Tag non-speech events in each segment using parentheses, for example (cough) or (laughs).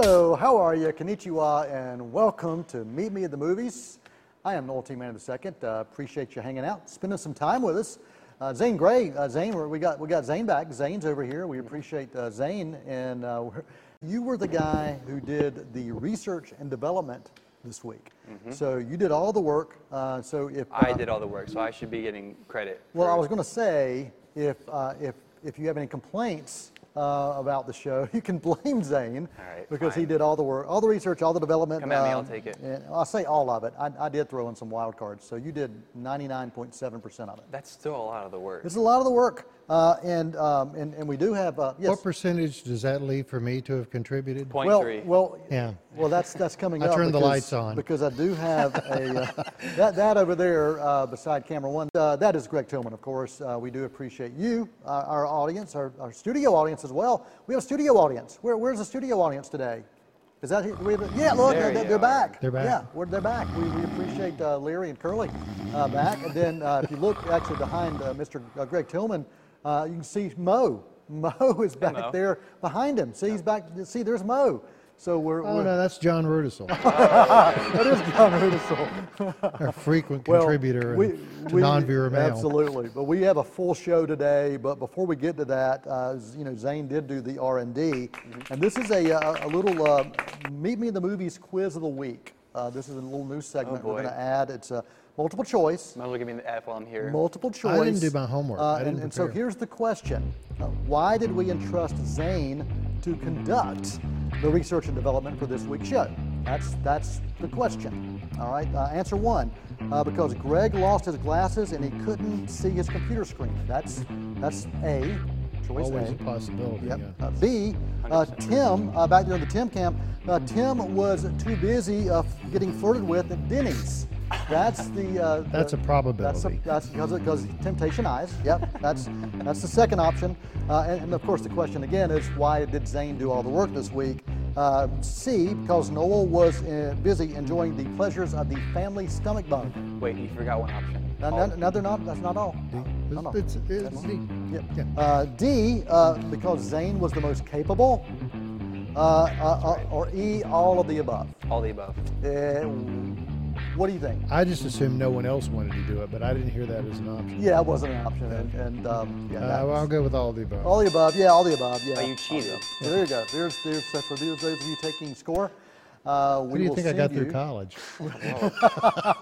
a big star. Hello, how are you? Konnichiwa, and welcome to Meet Me at the Movies. I am Noel T. Man of II. Uh, appreciate you hanging out, spending some time with us. Uh, Zane Gray, uh, Zane, we got we got Zane back. Zane's over here. We appreciate uh, Zane, and uh, we're- you were the guy who did the research and development this week. So you did all the work. Uh, so if I uh, did all the work, so I should be getting credit. Well, I was going to say, if, uh, if, if you have any complaints uh, about the show, (laughs) you can blame Zane right, because he did all the work, all the research, all the development. Come at me, I'll um, take it. I'll say all of it. I, I did throw in some wild cards, so you did 99.7% of it. That's still a lot of the work. It's a lot of the work, uh, and, um, and and we do have uh, yes. What percentage does that leave for me to have contributed? Point well, three. well, Yeah. Well, that's that's coming I up. turned the lights on. because I do have a uh, (laughs) that that over there uh, beside camera one. Uh, that is Greg Tillman, of course. Uh, we do appreciate you, uh, our audience, our, our studio audience as well. We have a studio audience. Where, where's the studio audience today? Is that? We have a- yeah, look, they're, they're are. back. They're back. Yeah, we're, they're back. We, we appreciate uh, Larry and Curly uh, back. And then uh, if you look actually behind uh, Mr. uh, Greg Tillman, uh, you can see Mo. (laughs) Mo is back Mo. there behind him. See, he's back. See, there's Mo. So we're, Oh, we're no, that's John Rudisell, (laughs) that is John Rudisell. our (laughs) frequent Well, contributor we- to we- non-viewer mail. Absolutely, but we have a full show today. But before we get to that, uh, you know, Zane did do the R and D, Mm-hmm. and this is a, uh, a little uh, meet me in the movies quiz of the week. Uh, this is a little new segment we're going to add. It's a multiple choice. Might as well give me the F while I'm here. Multiple choice. I didn't do my homework. Uh, I and, didn't and so here's the question: uh, Why did we entrust Zane to conduct the research and development for this week's show? That's that's the question. All right. Uh, answer one: uh, Because Greg lost his glasses and he couldn't see his computer screen. That's that's A. Choice Always A. a possibility. Yep. yeah. Uh, B, uh, Tim, uh, back there in the Tim camp, uh, Tim was too busy uh, getting flirted with at Denny's. That's the. Uh, That's the- a probability. That's, a, that's because because temptation eyes. Yep. That's that's the second option. Uh, and, and of course, the question again is why did Zane do all the work this week? Uh, C, because Noel was uh, busy enjoying the pleasures of the family stomach bug. Wait, you forgot one option. No, no, no, they're not. That's not all. No, no. It's, it's, D. Yep. Yeah. Uh, D, uh, because Zane was the most capable. Uh, uh, uh, or E, all of the above. All the above. What do you think? I just assumed no one else wanted to do it, but I didn't hear that as an option. Yeah, it wasn't an option. And, and um, yeah, Uh, well, I'll was- go with all the above. all the above. Yeah, all the above. Yeah. Oh, you cheated. So there you go. There's, there's so for those, those of you taking score. Uh, we Who do you think I got you, through college? (laughs)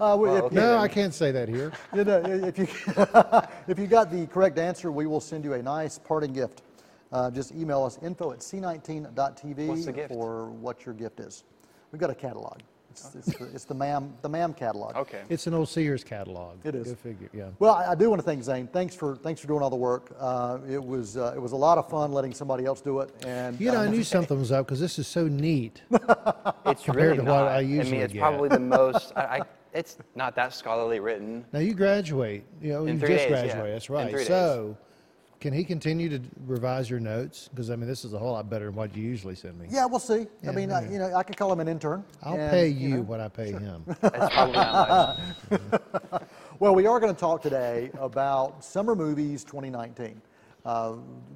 Uh, we- if, okay. No, I can't say that here. (laughs) you know, if you (laughs) if you got the correct answer, we will send you a nice parting gift. Uh, just email us info at c19.tv What's the gift? for what your gift is. We've got a catalog. It's, it's, the, it's the MAM the MAM catalog. Okay. It's an old Sears catalog. It is. Go figure, yeah. Well, I, I do want to thank Zane. Thanks for thanks for doing all the work. Uh, it was uh, it was a lot of fun letting somebody else do it. And You know, I knew (laughs) something was up because this is so neat. (laughs) It's Compared really to what not. I mean, usually it's get. probably the most. (laughs) I, I, it's not that scholarly written. Now you graduate. You know, In you three just days, yeah. graduate. That's In right. three days. So, can he continue to revise your notes? Because I mean, this is a whole lot better than what you usually send me. yeah, we'll see. I Yeah, mean, I, you know, I could call him an intern. I'll and, pay you, know. what I pay him. (laughs) That's probably not much. (laughs) Well, we are going to talk today about summer movies 2019. Uh,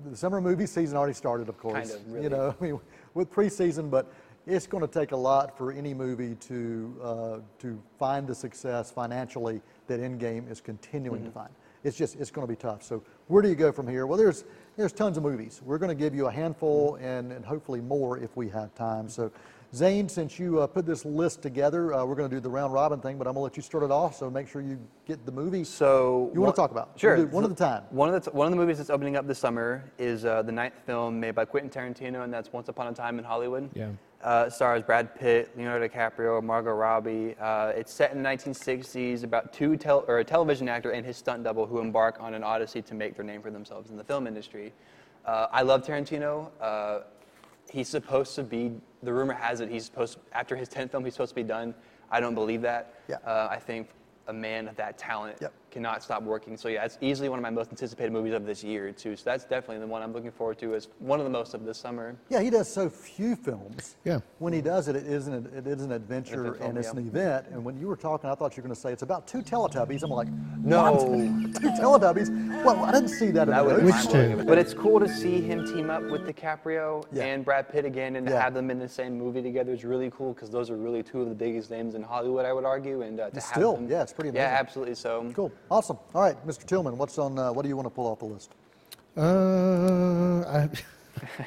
the summer movie season already started, of course. Kind of, really. You know, (laughs) I mean, with preseason, but it's going to take a lot for any movie to uh, to find the success financially that Endgame is continuing Mm-hmm. to find. It's just it's going to be tough. So where do you go from here? Well, there's there's tons of movies. We're going to give you a handful and, and hopefully more if we have time. So. Zane, since you uh, put this list together, uh, we're going to do the round robin thing, but I'm going to let you start it off. So make sure you get the movie. So You wanna talk about? Sure. We'll do one at a time. One of the one of the movies that's opening up this summer is uh, the ninth film made by Quentin Tarantino, and that's Once Upon a Time in Hollywood. Yeah. Uh, stars Brad Pitt, Leonardo DiCaprio, Margot Robbie. Uh, it's set in the 1960s about two tel- or a television actor and his stunt double who embark on an odyssey to make their name for themselves in the film industry. Uh, I love Tarantino. Uh, he's supposed to be. The rumor has it he's supposed to, after his 10th film he's supposed to be done. I don't believe that. Yeah. Uh, I think a man of that talent Yep. Cannot stop working. So yeah, it's easily one of my most anticipated movies of this year too. So that's definitely the one I'm looking forward to as one of the most of this summer. Yeah, he does so few films. Yeah. When he does it, it is an, it is an adventure Adventure film, and it's yeah. an event. And when you were talking, I thought you were going to say it's about two Teletubbies. I'm like, No. what? (laughs) two Teletubbies? Well, I didn't see that in That the. Which two? But it's cool to see him team up with DiCaprio Yeah. and Brad Pitt again, and to Yeah. have them in the same movie together is really cool because those are really two of the biggest names in Hollywood, I would argue. And uh, to have Still, them, yeah, it's pretty Yeah, absolutely. So Cool, awesome. All right, Mr. Tillman, what's on? Uh, what do you want to pull off the list? Uh, I,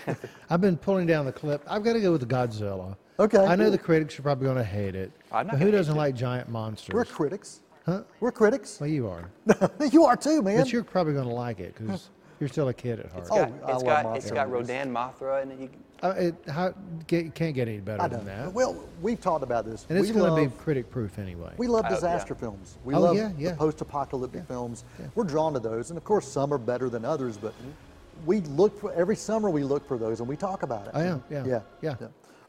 (laughs) I've been pulling down the clip. I've got to go with the Godzilla. Okay, I know the critics are probably going to hate it. I'm not but who gonna doesn't it. like giant monsters? We're critics. Huh? We're critics. Well, you are. (laughs) you are too, man. But you're probably going to like it because you're still a kid at heart. it's Oh, got, I it's love got, monster it's got movies. Rodan Mothra, and you, Uh, it how, get, can't get any better I than that. Well, we've talked about this. and it's going to be critic proof anyway. We love Oh, yeah. disaster films. We Oh, love yeah, yeah. the post-apocalyptic films. We're drawn to those, and of course, some are better than others. But we look for every summer. We look for those, and we talk about it. I am, yeah, yeah, yeah.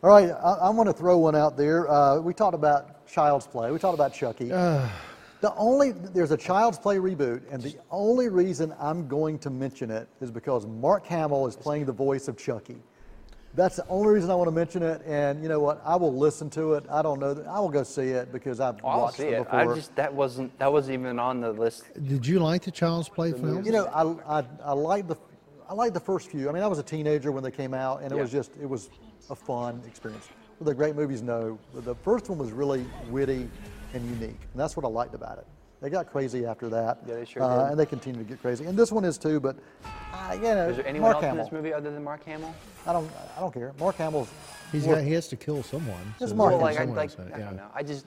All right, I, I want to throw one out there. Uh, we talked about Child's Play. We talked about Chucky. the only there's a Child's Play reboot, and the only reason I'm going to mention it is because Mark Hamill is playing the voice of Chucky. That's the only reason I want to mention it. And you know what? I will listen to it. I don't know. That, I will go see it because I've oh, I'll watched see it it. before. I just that wasn't that wasn't even on the list. Did you like the Child's Play film? You know, I, I, I like the I like the first few. I mean, I was a teenager when they came out, and it Yeah. was just it was a fun experience. Well, the great movies, no. The first one was really witty and unique, and that's what I liked about it. They got crazy after that, Yeah, they sure uh, did. and they continue to get crazy. And this one is too. But uh, you know, Is there anyone Mark else Hamill. in this movie other than Mark Hamill? I don't I don't care. Mark Hamill's He's more- got, he has to kill someone. It's so Mark there's Well, like, I, like, else in it, I don't know. I just,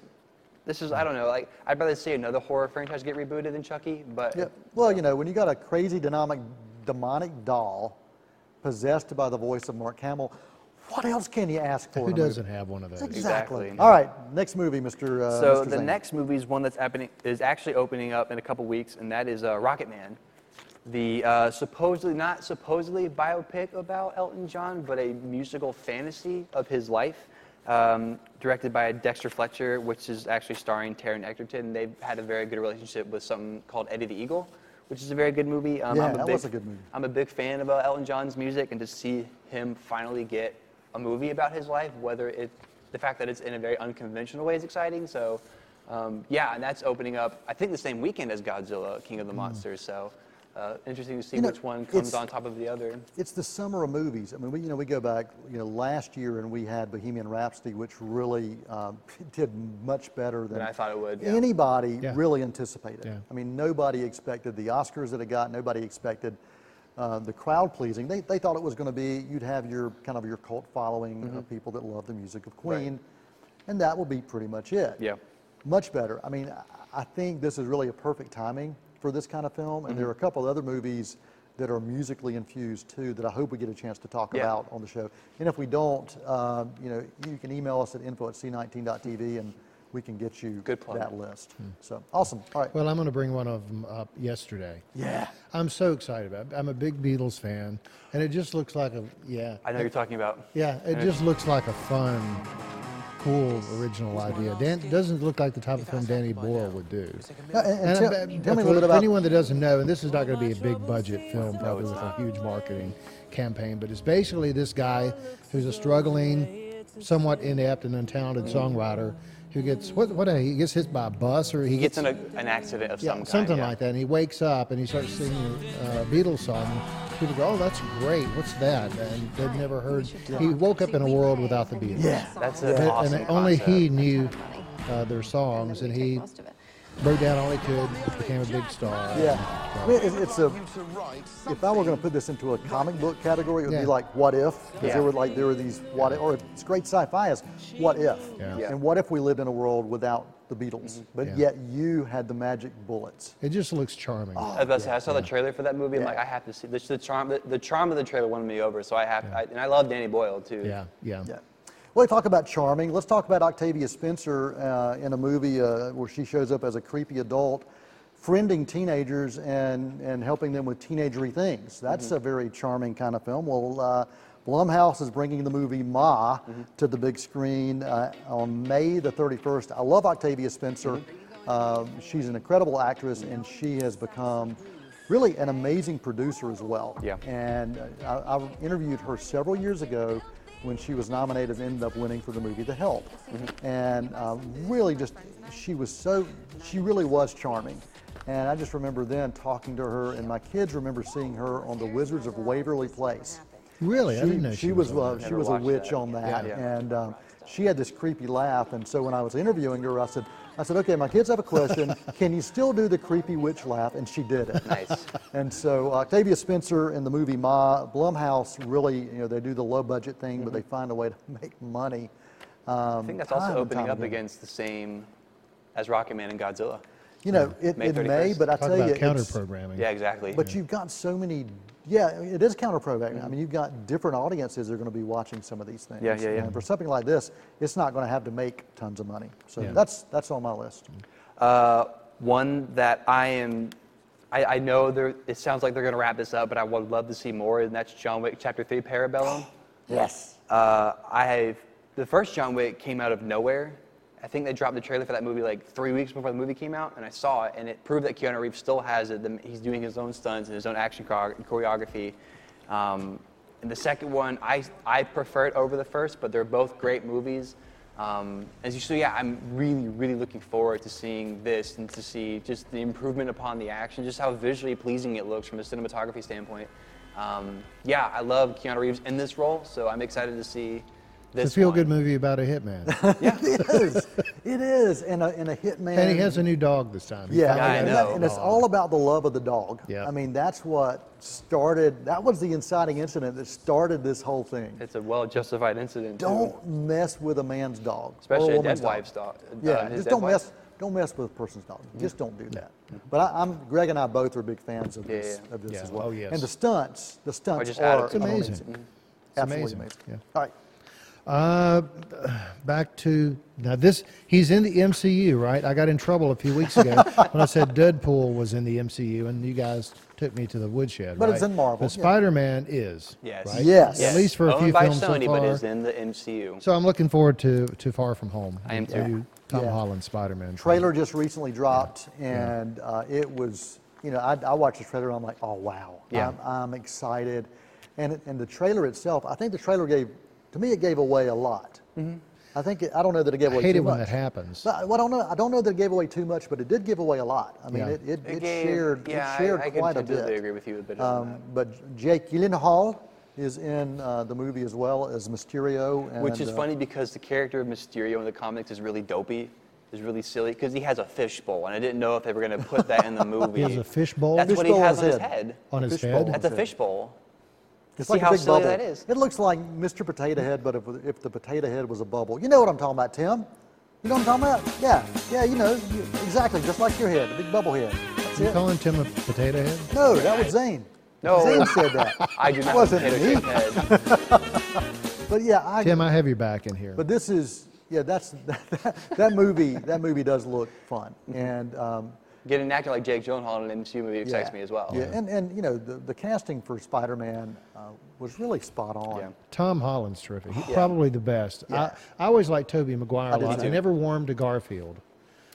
this is, I don't know. Like, I'd rather see another horror franchise get rebooted than Chucky. But Yeah. Well, you know, when you got a crazy demonic, demonic doll possessed by the voice of Mark Hamill, what else can you ask for? Who in a doesn't have one of those? Exactly. Exactly. All right, next movie, Mr. Uh, so Mr. the Zane. next movie is one that's happening is actually opening up in a couple weeks, and that is uh, Rocket Man, the uh, supposedly not supposedly biopic about Elton John, but a musical fantasy of his life, um, directed by Dexter Fletcher, which is actually starring Taron Egerton. They've had a very good relationship with something called Eddie the Eagle, which is a very good movie. Um, Yeah, I'm that big, was a good movie. I'm a big fan of uh, Elton John's music, and to see him finally get a movie about his life, whether it, the fact that it's in a very unconventional way is exciting. So, um, yeah, and that's opening up, I think, the same weekend as Godzilla, King of the Monsters. So, uh, interesting to see You know, which one comes it's- on top of the other. It's the summer of movies. I mean, we, you know, we go back, you know, last year and we had Bohemian Rhapsody, which really um, (laughs) did much better than Than I thought it would, yeah. anybody Yeah. really anticipated. Yeah. I mean, nobody expected the Oscars that it got. Nobody expected uh, the crowd pleasing. They, they thought it was going to be you'd have your kind of your cult following Mm-hmm. of people that love the music of Queen, and that will be pretty much it. Yeah. Much better. I mean, I- think this is really a perfect timing for this kind of film, and there are Mm-hmm. a couple other movies that are musically infused too that I hope we get a chance to talk Yeah. about on the show. And if we don't, um, you know, you can email us at info at c19.tv and we can get you Good plug. that list. Hmm. So awesome. All right. Well, I'm going to bring one of them up yesterday. yeah. I'm so excited about it. I'm a big Beatles fan, and it just looks like a yeah. I know you're talking about. Yeah, it just looks like a fun, cool original idea. Dan doesn't look like the type of film Danny Boyle would do. And- and And tell, tell me a little bit about anyone that doesn't know, and this is not going to be a big budget film, probably with a huge marketing campaign, but it's basically this guy who's a struggling, somewhat inept and untalented songwriter who gets what what he gets hit by a bus or he He gets in a, an accident of yeah, some kind. something yeah. like that. And he wakes up and he starts singing a Beatles song. And People go, "Oh, that's great! What's that?" And they've never heard. He woke up in a world without the Beatles. Yeah. That's an But- awesome and only concept. he knew uh, their songs, and he wrote down all he could, became a big star. Yeah. I mean, it's, it's a. If I were going to put this into a comic book category, it would Yeah. be like "What if?" Because Yeah. there were like there were these what if, or it's great sci-fi as "What if?" Yeah. Yeah. And what if we lived in a world without the Beatles, mm-hmm. but Yeah. yet you had the magic bullets? It just looks charming. Oh, I, was say, I saw the trailer for that movie. I'm like, I have to see. The, the charm, the, the charm of the trailer won me over. So I have, I, and I love Danny Boyle too. yeah, yeah. Well, we talk about charming. Let's talk about Octavia Spencer uh, in a movie uh, where she shows up as a creepy adult, friending teenagers and, and helping them with teenagery things. That's a very charming kind of film. Well, uh, Blumhouse is bringing the movie Ma to the big screen uh, on May the 31st. I love Octavia Spencer. Um, she's an incredible actress, and she has become really an amazing producer as well. Yeah. And uh, I, I interviewed her several years ago when she was nominated and ended up winning for the movie The Help. And uh, really just, she was so, she really was charming. And I just remember then talking to her, and my kids remember seeing her on The Wizards of Waverly Place. Really, I She, didn't know she, she was, was on uh, she was a witch that. on that, Yeah. and um, she had this creepy laugh. And so when I was interviewing her, I said, I said, okay, my kids have a question. Can you still do the creepy witch laugh? And she did it. Nice. And so Octavia Spencer in the movie Ma, Blumhouse really, you know, they do the low budget thing, but mm-hmm. they find a way to (laughs) make money. Um, I think that's also opening up again. against the same as Rocket Man and Godzilla. You know, it, May it may, but I Talk tell you, counter it's- programming. Yeah, exactly. But you've got so many, yeah, it is counter programming. Mm-hmm. I mean, you've got different audiences that are going to be watching some of these things. Yeah, yeah, yeah. And for something like this, it's not going to have to make tons of money. So Yeah. that's that's on my list. Uh, one that I am, I, I know there. It sounds like they're going to wrap this up, but I would love to see more, and that's John Wick Chapter Three: Parabellum. (gasps) Yes. Uh, I have the first John Wick came out of nowhere. I think they dropped the trailer for that movie like three weeks before the movie came out, and I saw it, and it proved that Keanu Reeves still has it. He's doing his own stunts and his own action choreography. Um, and the second one, I I prefer it over the first, but they're both great movies. Um, as you so yeah, I'm really really looking forward to seeing this and to see just the improvement upon the action, just how visually pleasing it looks from a cinematography standpoint. Um, yeah, I love Keanu Reeves in this role, so I'm excited to see this. It's a feel-good movie about a hitman, (laughs) it is. It is. And a, and a hitman. and he has a new dog this time. He Yeah, I got and, that- know. and it's all about the love of the dog. Yeah. I mean, that's what started, that was the inciting incident that started this whole thing. It's a well-justified incident. Don't mess with a man's dog. especially a woman's dead wife's dog. uh, Yeah, his just don't wife. mess, don't mess with a person's dog. Just don't do that. But I, I'm, Greg and I both are big fans of this, yeah. of this Yeah. as well. Oh, yes. And the stunts, the stunts just added are. It's amazing. amazing. It's Absolutely amazing. amazing. Yeah. All right. Uh, back to now. This he's in the MCU, right? I got in trouble a few weeks ago (laughs) when I said Deadpool was in the MCU, and you guys took me to the woodshed. But it's in Marvel, But yeah. Spider-Man is. Yes. Right? Yes. At least for a few by films so Sony, far. but is in the MCU. So I'm looking forward to to Far From Home. I am the too. new Tom Yeah. Holland Spider-Man. Trailer just recently dropped, and uh, it was, you know, I, I watched the trailer and I'm like, oh, wow. Yeah. I'm, I'm excited. And, and the trailer itself, I think the trailer gave, to me, it gave away a lot. I think, it, I don't know that it gave I away hate too it when much. that happens. But, well, I don't know. I don't know that it gave away too much, but it did give away a lot. I mean, Yeah. it, it, it, gave- shared, yeah, it shared I, I quite a can completely bit. agree with you a bit Um, but Jake Gyllenhaal is in uh, the movie as well as Mysterio. that. Which is uh, funny because the character of Mysterio in the comics is really dopey, is really silly because he has a fishbowl, and I didn't know if they were going to put that in the movie. (laughs) He has a fishbowl That's what he has on on his his head. head. on his fishbowl. head. That's a fishbowl. It's See like a how big silly bubble. that is? It looks like Mr. Potato Head, but if, if the potato head was a bubble. You know what I'm talking about, Tim? You know what I'm talking about? Yeah, yeah, you know, you, exactly, just like your head, a big bubble head. That's You it. calling Tim a potato head? No, that was Zane. No. Zane said that. (laughs) I do not It Wasn't have me. head. (laughs) But yeah, I. Tim, I have your back in here. But this is, yeah, that's (laughs) that, that movie. That movie does look fun, and um, Getting an actor like Jake Gyllenhaal in an MCU movie excites yeah, me as well. Yeah, and and you know the, the casting for Spider-Man uh, was really spot on. Yeah. Tom Holland's terrific. He's probably the best. Yeah. I, I always liked Tobey Maguire a did lot. I never warmed to Garfield.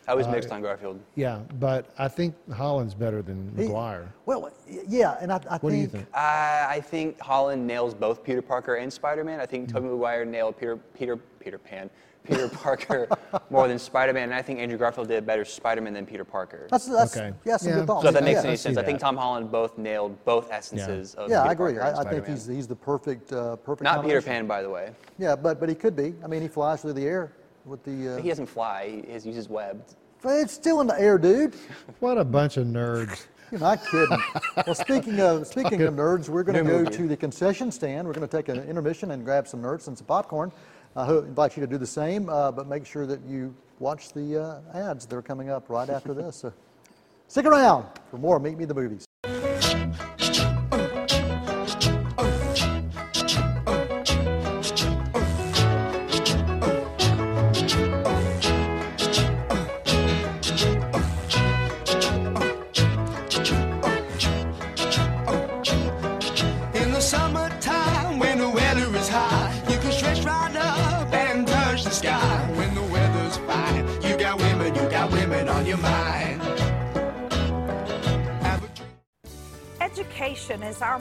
I was mixed on Garfield. Yeah, but I think Holland's better than He- Maguire. Well, yeah, and I, I What do think, you think? Uh, I think Holland nails both Peter Parker and Spider-Man. I think Tobey Maguire nailed Peter Peter Peter Pan, Peter (laughs) Parker more than Spider-Man, and I think Andrew Garfield did better Spider-Man than Peter Parker. that's that's Okay. yeah, some Yeah. good thoughts. so if that makes yeah. any I sense. I think. Tom Holland both nailed both essences of Yeah, Peter I agree. Parker I, I think he's he's the perfect uh, perfect. Not Peter. Pan, by the way. Yeah, but but he could be. I mean, he flies through the air with the. Uh, He doesn't fly. He he uses web. it's still in the air, dude. (laughs) What a bunch of nerds. (laughs) You're not kidding. well, speaking of speaking of nerds, we're going to go movie. to the concession stand. We're going to take an intermission and grab some nerds and some popcorn. I invite you to do the same, uh, but make sure that you watch the uh, ads. that are coming up right after this. So stick around for more Meet Me the Movies.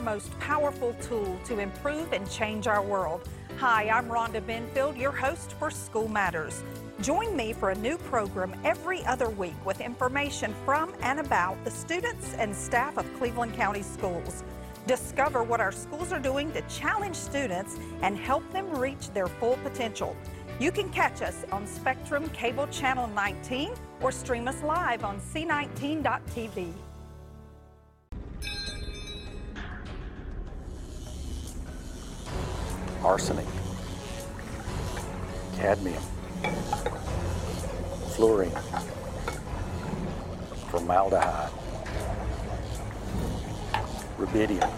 Most powerful tool to improve and change our world. Hi, I'm Rhonda Benfield, your host for School Matters. Join me for a new program every other week with information from and about the students and staff of Cleveland County Schools. Discover what our schools are doing to challenge students and help them reach their full potential. You can catch us on Spectrum Cable Channel 19 or stream us live on c19.tv. arsenic, cadmium, fluorine, formaldehyde, rubidium,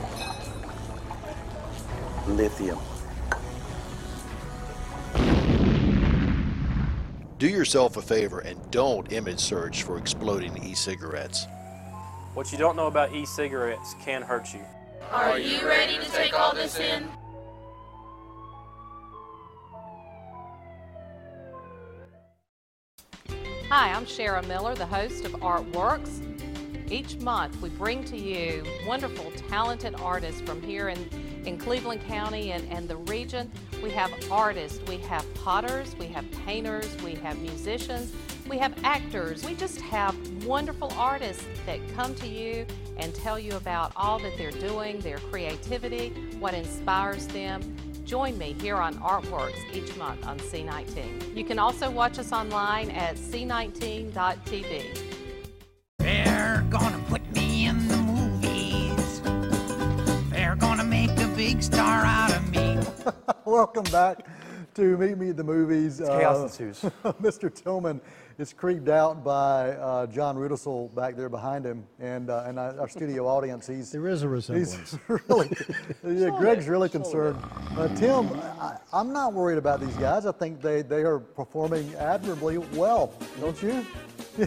lithium. Do yourself a favor and don't image search for exploding e cigarettes. What you don't know about e cigarettes can hurt you. Are you ready to take all this in? Hi, I'm Shara Miller, the host of Artworks. Each month, we bring to you wonderful, talented artists from here in, in Cleveland County and, and the region. We have artists, we have potters, we have painters, we have musicians, we have actors. We just have wonderful artists that come to you and tell you about all that they're doing, their creativity, what inspires them. Join me here on Artworks each month on C19. You can also watch us online at c19.tv. They're gonna put me in the movies. They're gonna make a big star out of me. (laughs) Welcome back to Meet Me at the Movies. chaos uh, ensues. (laughs) Mr. Tillman is creeped out by uh, John Rudisell back there behind him, and uh, and our our studio audience. He's There is a he's resemblance. (laughs) really, yeah. Greg's really concerned. Uh, Tim, I, I'm not worried about these guys. I think they they are performing admirably well. Don't you? (laughs)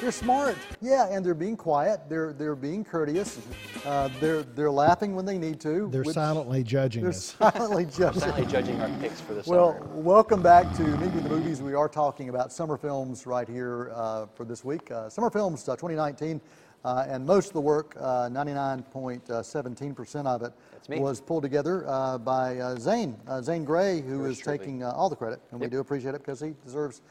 they're smart. Yeah, and they're being quiet. They're they're being courteous. Uh, they're they're laughing when they need to. They're which- silently judging They're us. (laughs) silently judging. Silently judging our picks for the Well, summer. welcome back to Meet Me the Movies. We are talking about summer films right here uh, for this week. Uh, summer films uh, 2019, uh, and most of the work, uh, 99.17% of it, was pulled together uh, by uh, Zane, uh, Zane Gray, who Yours is truly. taking uh, all the credit, and we do appreciate it because he deserves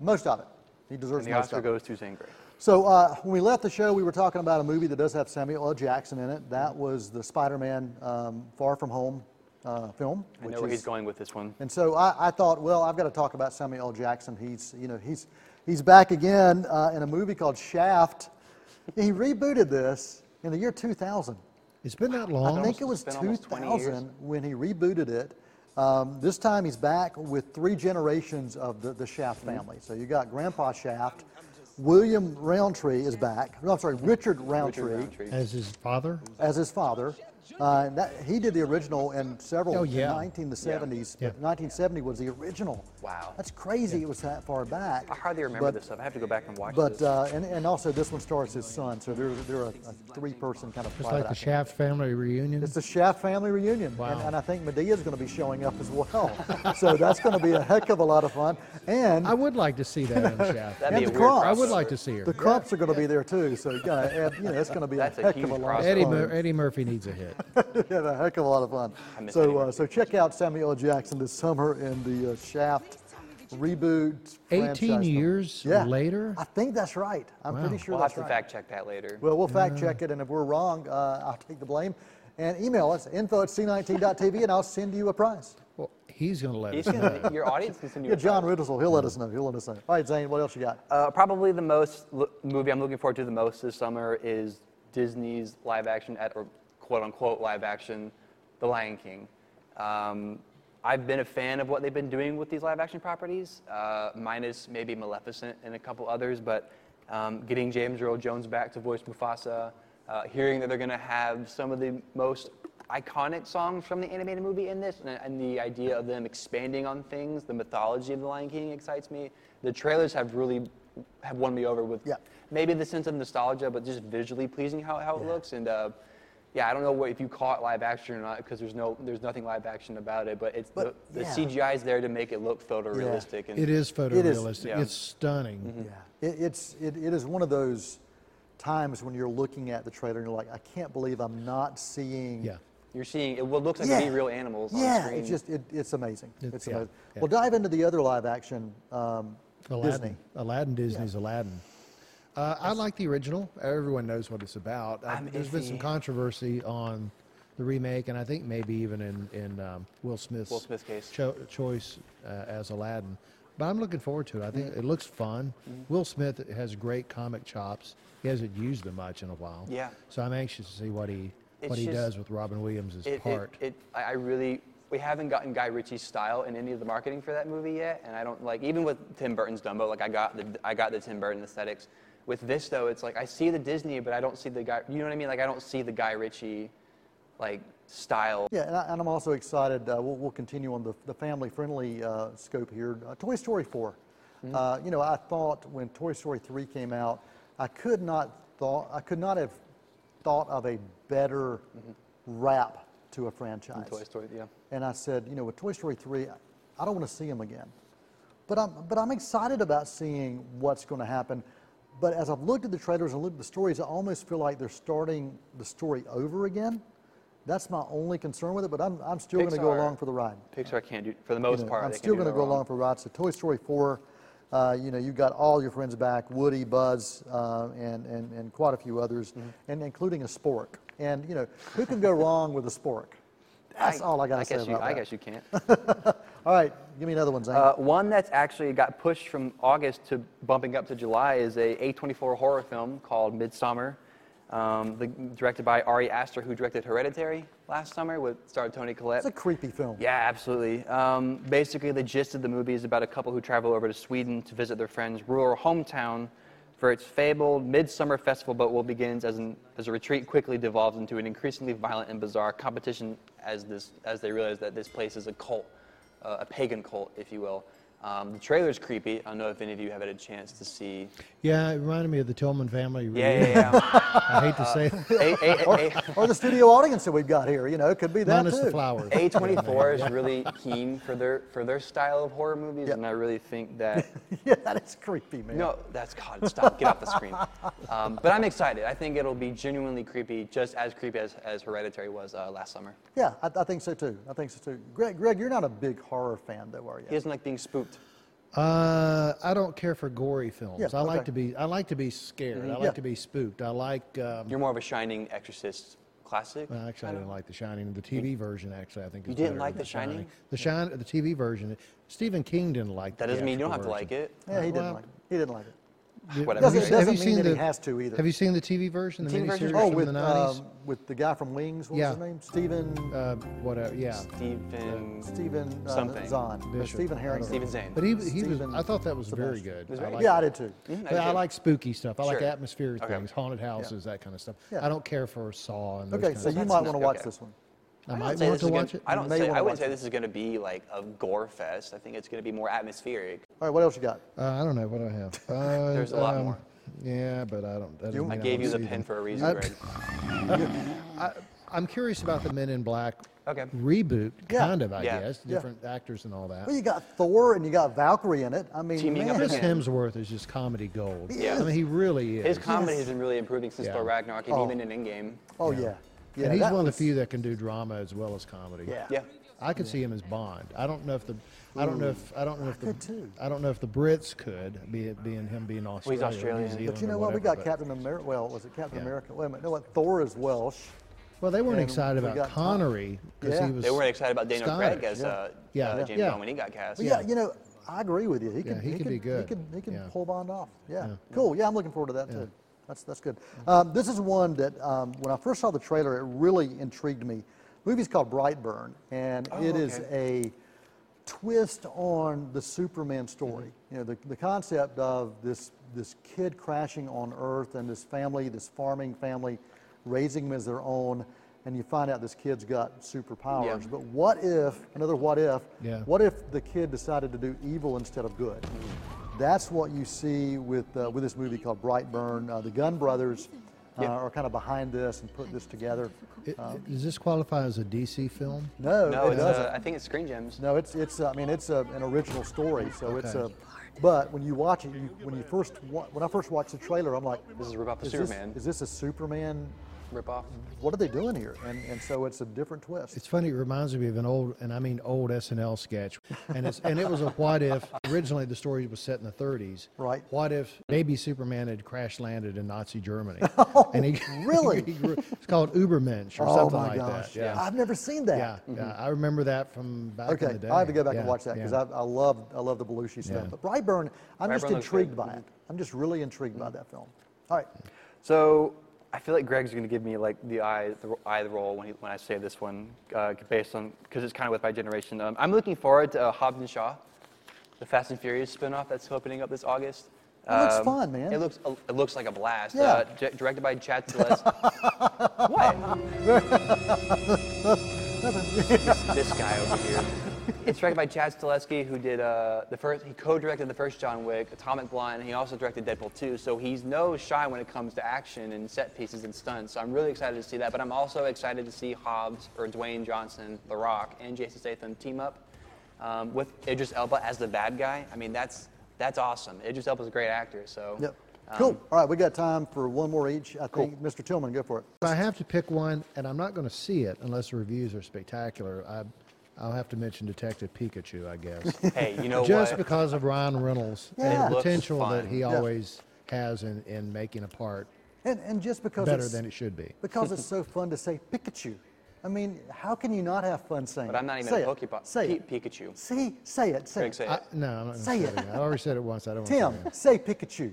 most of it. He deserves And the most Oscar of goes to Zane Grey. So uh, when we left the show, we were talking about a movie that does have Samuel L. Jackson in it. That was the Spider-Man um, Far From Home uh, film. I which know where is- he's going with this one. and so I, I thought, well, I've got to talk about Samuel L. Jackson. He's, you know, he's, he's back again uh, in a movie called Shaft. He rebooted this in the year 2000. It's been that long. I think it was It's been almost 20 years. 2000 when he rebooted it. Um, this time he's back with three generations of the, the Shaft Mm-hmm. family. So you got Grandpa Shaft, William Roundtree is back. No, I'm sorry, Richard Roundtree, Richard Roundtree. As his father. as his father. Uh, and that, he did the original and several Oh, yeah. in 19 the 70s. Yeah. But 1970 was the original. Wow. That's crazy. It was that far back. I hardly remember But- this stuff. I have to go back and watch it. But this. uh, and, and also this one stars his son, so they're they're a, a three-person kind of. It's like the. Shaft family reunion. It's the Shaft family reunion, and, Wow. and I think Madea's going to be showing up as well. so that's going to be a heck of a lot of fun. And I would like to see that in Shaft. (laughs) That'd and be the a weird Klumps. I would like to see her. the Klumps are going to be there too. So you gotta you know, it's going to be a That's a heck huge of a lot of Eddie, fun. Mur- Eddie Murphy needs a hit. (laughs) yeah, a heck of a lot of fun. I miss Eddie So, uh, so check out Samuel L. Jackson this summer in the uh, Shaft reboot. 18 franchise film. years yeah. later? I think that's right. I'm Wow. pretty sure we'll have that's to right. fact check that later. Well, we'll fact check it, and if we're wrong, uh, I'll take the blame. And email us info at c19.tv, and I'll send you a prize. Well, he's going to let He's us know. gonna, your audience can send you Yeah, John prize. Riddlesel, he'll let us know. He'll let us know. All right, Zane, what else you got? Uh, probably the most lo- movie I'm looking forward to the most this summer is Disney's live action, at, or quote unquote live action, The Lion King. Um, I've been a fan of what they've been doing with these live action properties, uh, minus maybe Maleficent and a couple others, but um, getting James Earl Jones back to voice Mufasa, uh, hearing that they're going to have some of the most iconic songs from the animated movie in this, and, and the idea of them expanding on things, the mythology of The Lion King excites me. The trailers have really have won me over with Yeah. maybe the sense of nostalgia, but just visually pleasing how, how it looks. And uh, Yeah, I don't know what, if you call it live action or not because there's no there's nothing live action about it, but it's But, the, the yeah. CGI is there to make it look photorealistic. And It is photorealistic. Yeah. It's stunning. Yeah, it, it's it, it is one of those times when you're looking at the trailer and you're like, I can't believe I'm not seeing. Yeah. You're seeing it will looks like Yeah. real animals on Yeah, screen. it's just it, it's amazing. It's- It's, yeah, amazing. yeah. We'll dive into the other live action um, Aladdin. Disney. Aladdin, Disney's Aladdin. Uh, I like the original. Everyone knows what it's about. Uh, I'm there's been some controversy on the remake, and I think maybe even in, in um, Will Smith's Will Smith's case. cho- choice uh, as Aladdin. But I'm looking forward to it. I think Mm-hmm. it looks fun. Will Smith has great comic chops. He hasn't used them much in a while. Yeah. So I'm anxious to see what he It's what he just- does with Robin Williams' it, part. It, it, I I really, we haven't gotten Guy Ritchie's style in any of the marketing for that movie yet, and I don't like even with Tim Burton's Dumbo. Like I got the I got the Tim Burton aesthetics. With this though, it's like I see the Disney, but I don't see the guy. You know what I mean? Like I don't see the Guy Ritchie, like style. Yeah, and, I, and I'm also excited. Uh, we'll, we'll continue on the, the family-friendly uh, scope here. Uh, Toy Story 4. Mm-hmm. Uh, you know, I thought when Toy Story 3 came out, I could not thought I could not have thought of a better wrap to a franchise. Mm-hmm. Toy Story, yeah. And I said, you know, with Toy Story 3, I don't want to see him again. But I'm, but I'm excited about seeing what's going to happen. But as I've looked at the trailers and looked at the stories, I almost feel like they're starting the story over again. That's my only concern with it, but I'm, I'm still going to go along for the ride. Pixar can't do for the You most know, part. I'm still going to go wrong. along for the ride. So Toy Story 4, uh, you know, you've got all your friends back, Woody, Buzz, uh, and, and, and quite a few others, Mm-hmm. and including a spork. And, you know, who can go wrong with a spork? That's all I got to say you, about I that. guess you can't. (laughs) All right, give me another one, Zane. Uh, one that's actually got pushed from August to bumping up to July is a A24 horror film called Midsommar, um, the, directed by Ari Aster, who directed Hereditary last summer with starred Toni Collette. it's a creepy film. Yeah, absolutely. Um, basically, the gist of the movie is about a couple who travel over to Sweden to visit their friend's rural hometown for its fabled midsummer festival, but what begins as, an, as a retreat quickly devolves into an increasingly violent and bizarre competition as, this, as they realize that this place is a cult, a pagan cult, if you will. Um, the trailer's creepy. I don't know if any of you have had a chance to see. yeah, it reminded me of the Tillman family. Yeah, yeah, yeah. (laughs) I hate to say it. (laughs) A- A- A- (laughs) or the studio audience that we've got here, you know, it could be that Minus too. the flowers. A24 is really keen for their for their style of horror movies, Yep. and I really think that yeah, that is creepy, man. No, that's God. Stop. Get off the screen. Um, but I'm excited. I think it'll be genuinely creepy, just as creepy as, as Hereditary was uh, last summer. Yeah, I, I think so too. I think so too. Greg, Greg, you're not a big horror fan, though, are you? He doesn't like being spooked. Uh, I don't care for gory films. Yeah, I like to be. I like to be scared. I like Yeah. to be spooked. I like. Um, You're more of a Shining Exorcist classic. well, actually, I didn't like The Shining. The TV version, actually, I think. Is You didn't like The Shining? The Shine, the TV version. Stephen King didn't like. That doesn't mean you don't have to like it. Yeah, he didn't Well- like it. He didn't like it. Whatever. Doesn't- Have it doesn't you mean seen that the, he has to either. Have you seen the TV version, the, The TV version's miniseries Oh, from with the nineties? um, with the guy from Wings. What Yeah. was his name? Stephen. uh, whatever. Yeah. Stephen. Stephen uh, something. Zahn. No, Bishop. Stephen I Harrington. Stephen Zane. But he, he was. Stephen I thought that was very Sebastian. good. was I very like Yeah, I did too. Mhm, But I did. like spooky stuff. I like Sure. atmospheric Okay. things, haunted houses, that kind of stuff. Yeah. I don't care for Saw and those Okay, kind so of you stuff. might want to watch okay. this one. I don't might say want this to is gonna- watch it. I don't say. I wouldn't say this is going to be like a gore fest. I think it's going to be more atmospheric. All right, what else you got? Uh, I don't know what do I have. (laughs) Uh, There's a lot um, more. Yeah, but I don't. That You- doesn't I mean gave you the see pen them. for a reason, I- Greg. (laughs) I, I'm curious about the Men in Black Okay. reboot, Yeah. kind of, I Yeah. guess. Yeah. Different actors and all that. Well, you got Thor and you got Valkyrie in it. I mean, Teaming man, up Chris. Hemsworth is just comedy gold. Yeah. I mean, he really is. His comedy Yes. has been really improving since Yeah. Thor Ragnarok and Oh. even in Endgame. Oh yeah, yeah. and he's one was- of the few that can do drama as well as comedy. Yeah. Yeah. I could see him as Bond. I don't know if the, I don't know if I don't know if the, could too. I don't know if the Brits could, be it being him being Australian. or New Australian. Zealand But you know what? We got but- Captain America. Well, was it Captain Yeah. America? Wait a minute. No, what? Thor is Welsh. Well, they weren't and excited we about Connery because Yeah. he was. They weren't excited about Daniel Scottish. Craig as Yeah. uh, Yeah. uh, James Yeah. Bond when he got cast. But yeah, you know, I agree with you. He Yeah, can. he could be good. He can. He can Yeah. pull Bond off. Yeah. Yeah. Cool. Yeah, I'm looking forward to that too. That's that's good. Um, this is one that um, when I first saw the trailer, it really intrigued me. The movie's called Brightburn, and Oh, it is a twist on the Superman story. Mm-hmm. You know, the, the concept of this this kid crashing on Earth and this family, this farming family, raising him as their own, and you find out this kid's got superpowers. Yeah. But what if another what if? Yeah. What if the kid decided to do evil instead of good? That's what you see with uh, with this movie called Brightburn. Uh, the Gunn brothers uh, Yeah. are kind of behind this and put this together. It- Um, does this qualify as a DC film? no, No, it doesn't. uh, I think it's Screen Gems. No, it's it's. uh, I mean, it's a, an original story, so it's a. But when you watch it, you, when you first wa- when I first watched the trailer, I'm like, This is a rip-off is Superman. This, is this a Superman? Rip off. What are they doing here? And and so it's a different twist. It's funny. It reminds me of an old, and I mean old SNL sketch, and it's and it was a what if. Originally, the story was set in the 30s. Right. What if baby Superman had crash landed in Nazi Germany? (laughs) Oh, and he, (laughs) really? he grew- it's called Ubermensch or oh something my like gosh! that. Yeah. I've never seen that. Yeah, yeah, mm-hmm. I remember that from back Okay, in the day. I have to go back and watch that because yeah. I, I love I love the Belushi stuff. Yeah. But Brightburn, I'm just Brightburn looks intrigued by it. I'm just really intrigued by mm-hmm. that film. All right, So I feel like Greg's going to give me like the eye, the eye the roll when, he, when I say this one, uh, based on because it's kind of with my generation. Um, I'm looking forward to uh, Hobbs and Shaw, the Fast and Furious spinoff that's opening up this August. It looks Um, fun, man. It looks it looks like a blast. Yeah. Uh, di- directed by Chad Stiles. (laughs) what? (laughs) this guy over here. It's directed by Chad Stahelski, who did uh, the first. He co-directed the first John Wick, Atomic Blonde, and he also directed Deadpool 2. So he's no shy when it comes to action and set pieces and stunts. So I'm really excited to see that. But I'm also excited to see Hobbs or Dwayne Johnson, The Rock, and Jason Statham team up um, with Idris Elba as the bad guy. I mean, that's that's awesome. Idris Elba's a great actor. So yep, um, cool. All right, we got time for one more each. I think Mr. Tillman, go for it. I have to pick one, and I'm not going to see it unless the reviews are spectacular, I, I'll have to mention Detective Pikachu, I guess. (laughs) Hey, you know Just what? because of Ryan Reynolds Yeah. and It the looks potential that fun. he Yeah. always has in, in making a part And and just because better it's, than it should be. because (laughs) it's so fun to say Pikachu. I mean, how can you not have fun saying? But I'm not even say a it. Pokemon. Say Pi- it. Pikachu. See, say it. Say Greg, it. say I, it. no, I'm not going to Say say it. it. I already said it once. I don't want to Tim, say it. again. say Pikachu.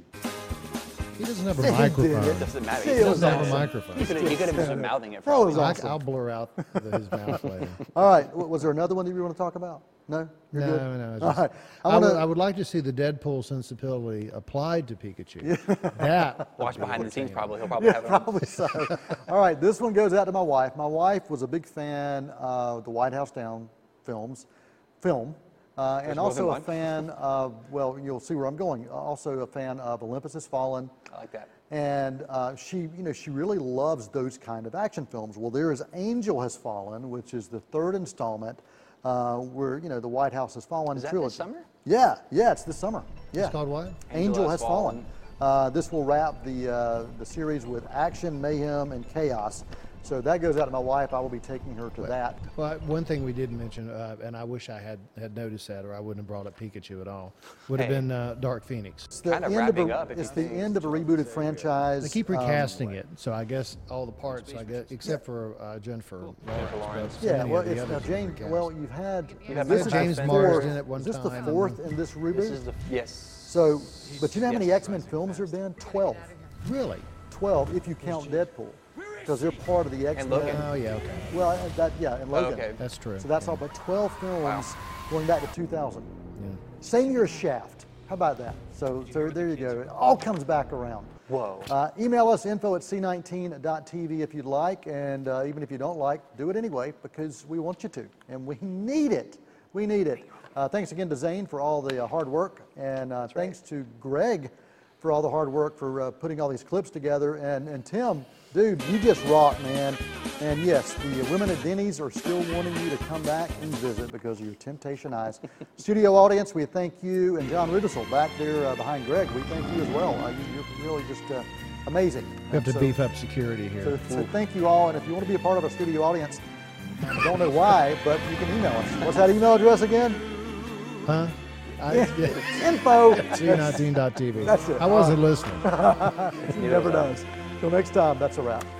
He doesn't have a Say he did microphone. it. It doesn't matter. See, He it still was doesn't have a microphone. He could, he could have been mouthing it. That was probably. I, awesome. I'll blur out the, his mouth later. (laughs) All right. w- Was there another one that you want to talk about? No. You're no, good? no. All Just, right. I, I would, wanna- I would like to see the Deadpool sensibility applied to Pikachu. That (laughs) Watch behind the scenes. Probably he'll probably Yeah, have it. probably so. (laughs) All right, this one goes out to my wife. My wife was a big fan of the White House Down films, film, uh, and also a fan of, well, you'll see where I'm going, also a fan of Olympus Has Fallen. I like that. And uh, she, you know, she really loves those kind of action films. Well, there is Angel Has Fallen, which is the third installment, uh, where you know the White House has fallen Is that trilogy. this summer? Yeah, yeah, it's this summer. Yeah. It's called what? Angel, has, fallen. Uh, this will wrap the uh, the series with action, mayhem, and chaos. So that goes out to my wife. I will be taking her to that. Well, one thing we didn't mention, uh, and I wish I had, had noticed that, or I wouldn't have brought up Pikachu at all, would have Hey. been uh, Dark Phoenix. It's the Kind of end of wrapping a, up, It's the end of a rebooted franchise. They keep Um, recasting it, so I guess all the parts, I guess, except for uh, Jennifer Lawrence. but Lawrence. yeah, well, it's now James. Well, you've had. You've had this Michael is James the Marsden fourth- at one Is this the time, and fourth in this reboot? This is the yes. so, but you know how many X Men films there have been? Twelve. Really? 12 if you count Deadpool, because they're part of the X And Men. Logan. Oh, yeah, okay. Well, uh, that yeah, and Logan. okay. That's true. So that's yeah. all, but 12 films going back to 2000. Yeah. Same year as Shaft. How about that? So, so there you go. It all comes back around. Whoa. Uh, email us info at c19.tv if you'd like, and uh, even if you don't like, do it anyway because we want you to, and we need it. We need it. Uh, thanks again to Zane for all the uh, hard work, and uh, thanks to Greg for all the hard work for uh, putting all these clips together, and, and Tim, dude, you just rock, man. And yes, the women at Denny's are still wanting you to come back and visit because of your temptation eyes. (laughs) Studio audience, we thank you, and John Rudisell back there uh, behind Greg, we thank you as well. Uh, you, you're really just uh, amazing. We have to So- beef up security here. so, so thank you all, and if you want to be a part of our studio audience, I don't know why, but you can email us. What's that email address again? Huh? I, yeah. (laughs) Info. C19.tv. That's it. I wasn't listening. (laughs) He never does. Till next time, that's a wrap.